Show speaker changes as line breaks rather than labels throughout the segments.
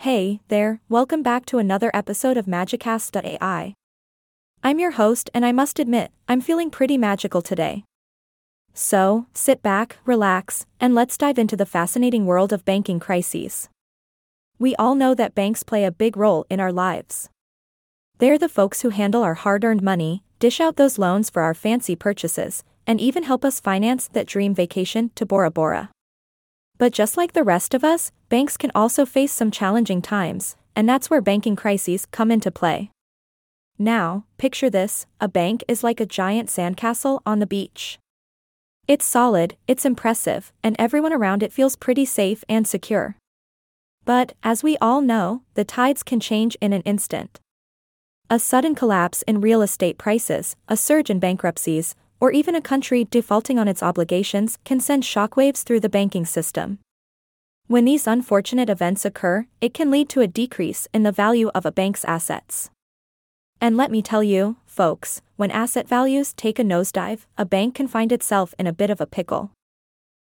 Hey there, welcome back to another episode of Magicast.ai. I'm your host, and I must admit, I'm feeling pretty magical today. So, sit back, relax, and let's dive into the fascinating world of banking crises. We all know that banks play a big role in our lives. They're the folks who handle our hard earned money, dish out those loans for our fancy purchases, and even help us finance that dream vacation to Bora Bora. But just like the rest of us, banks can also face some challenging times, and that's where banking crises come into play. Now, picture this a bank is like a giant sandcastle on the beach. It's solid, it's impressive, and everyone around it feels pretty safe and secure. But, as we all know, the tides can change in an instant. A sudden collapse in real estate prices, a surge in bankruptcies, or even a country defaulting on its obligations can send shockwaves through the banking system. When these unfortunate events occur, it can lead to a decrease in the value of a bank's assets. And let me tell you, folks, when asset values take a nosedive, a bank can find itself in a bit of a pickle.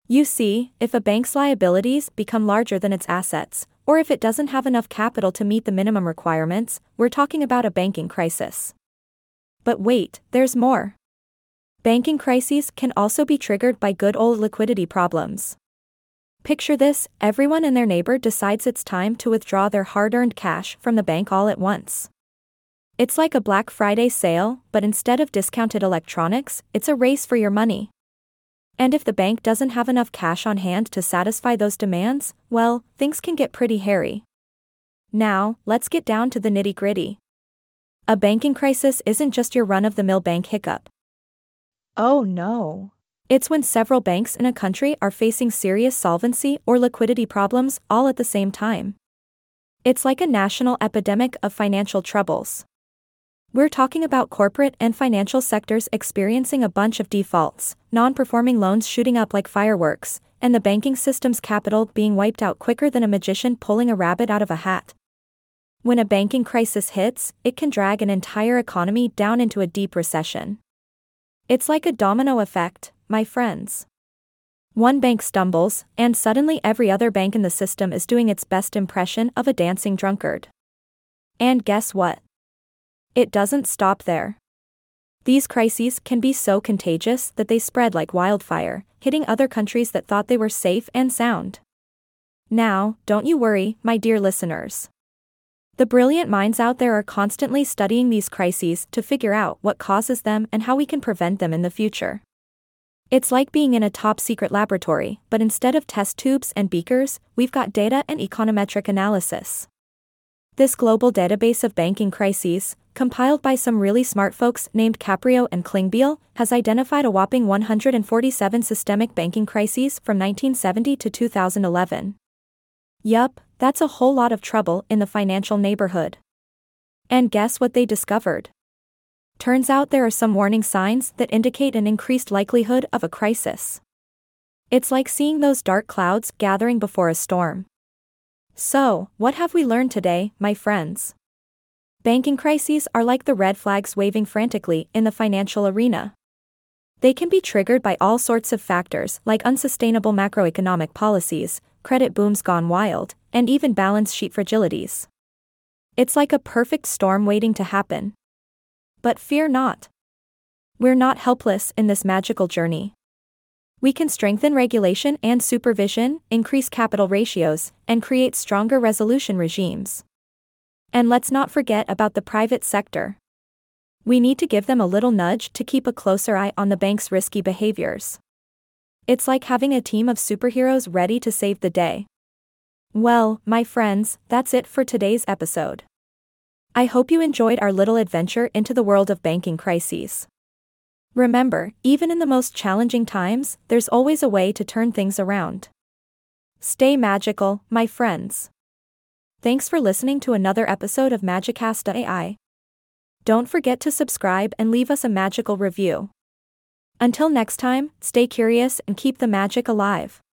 You see, if a bank's liabilities become larger than its assets, or if it doesn't have enough capital to meet the minimum requirements, we're talking about a banking crisis. But wait, there's more. Banking crises can also be triggered by good old liquidity problems. Picture this everyone and their neighbor decides it's time to withdraw their hard earned cash from the bank all at once. It's like a Black Friday sale, but instead of discounted electronics, it's a race for your money. And if the bank doesn't have enough cash on hand to satisfy those demands, well, things can get pretty hairy. Now, let's get down to the nitty gritty. A banking crisis isn't just your run of the mill bank hiccup.
Oh no.
It's when several banks in a country are facing serious solvency or liquidity problems all at the same time. It's like a national epidemic of financial troubles. We're talking about corporate and financial sectors experiencing a bunch of defaults, non performing loans shooting up like fireworks, and the banking system's capital being wiped out quicker than a magician pulling a rabbit out of a hat. When a banking crisis hits, it can drag an entire economy down into a deep recession. It's like a domino effect, my friends. One bank stumbles, and suddenly every other bank in the system is doing its best impression of a dancing drunkard. And guess what? It doesn't stop there. These crises can be so contagious that they spread like wildfire, hitting other countries that thought they were safe and sound. Now, don't you worry, my dear listeners. The brilliant minds out there are constantly studying these crises to figure out what causes them and how we can prevent them in the future. It's like being in a top secret laboratory, but instead of test tubes and beakers, we've got data and econometric analysis. This global database of banking crises, compiled by some really smart folks named Caprio and Klingbeil, has identified a whopping 147 systemic banking crises from 1970 to 2011. Yup, that's a whole lot of trouble in the financial neighborhood. And guess what they discovered? Turns out there are some warning signs that indicate an increased likelihood of a crisis. It's like seeing those dark clouds gathering before a storm. So, what have we learned today, my friends? Banking crises are like the red flags waving frantically in the financial arena. They can be triggered by all sorts of factors like unsustainable macroeconomic policies, credit booms gone wild, and even balance sheet fragilities. It's like a perfect storm waiting to happen. But fear not. We're not helpless in this magical journey. We can strengthen regulation and supervision, increase capital ratios, and create stronger resolution regimes. And let's not forget about the private sector. We need to give them a little nudge to keep a closer eye on the bank's risky behaviors. It's like having a team of superheroes ready to save the day. Well, my friends, that's it for today's episode. I hope you enjoyed our little adventure into the world of banking crises. Remember, even in the most challenging times, there's always a way to turn things around. Stay magical, my friends. Thanks for listening to another episode of Magicast.ai. Don't forget to subscribe and leave us a magical review. Until next time, stay curious and keep the magic alive.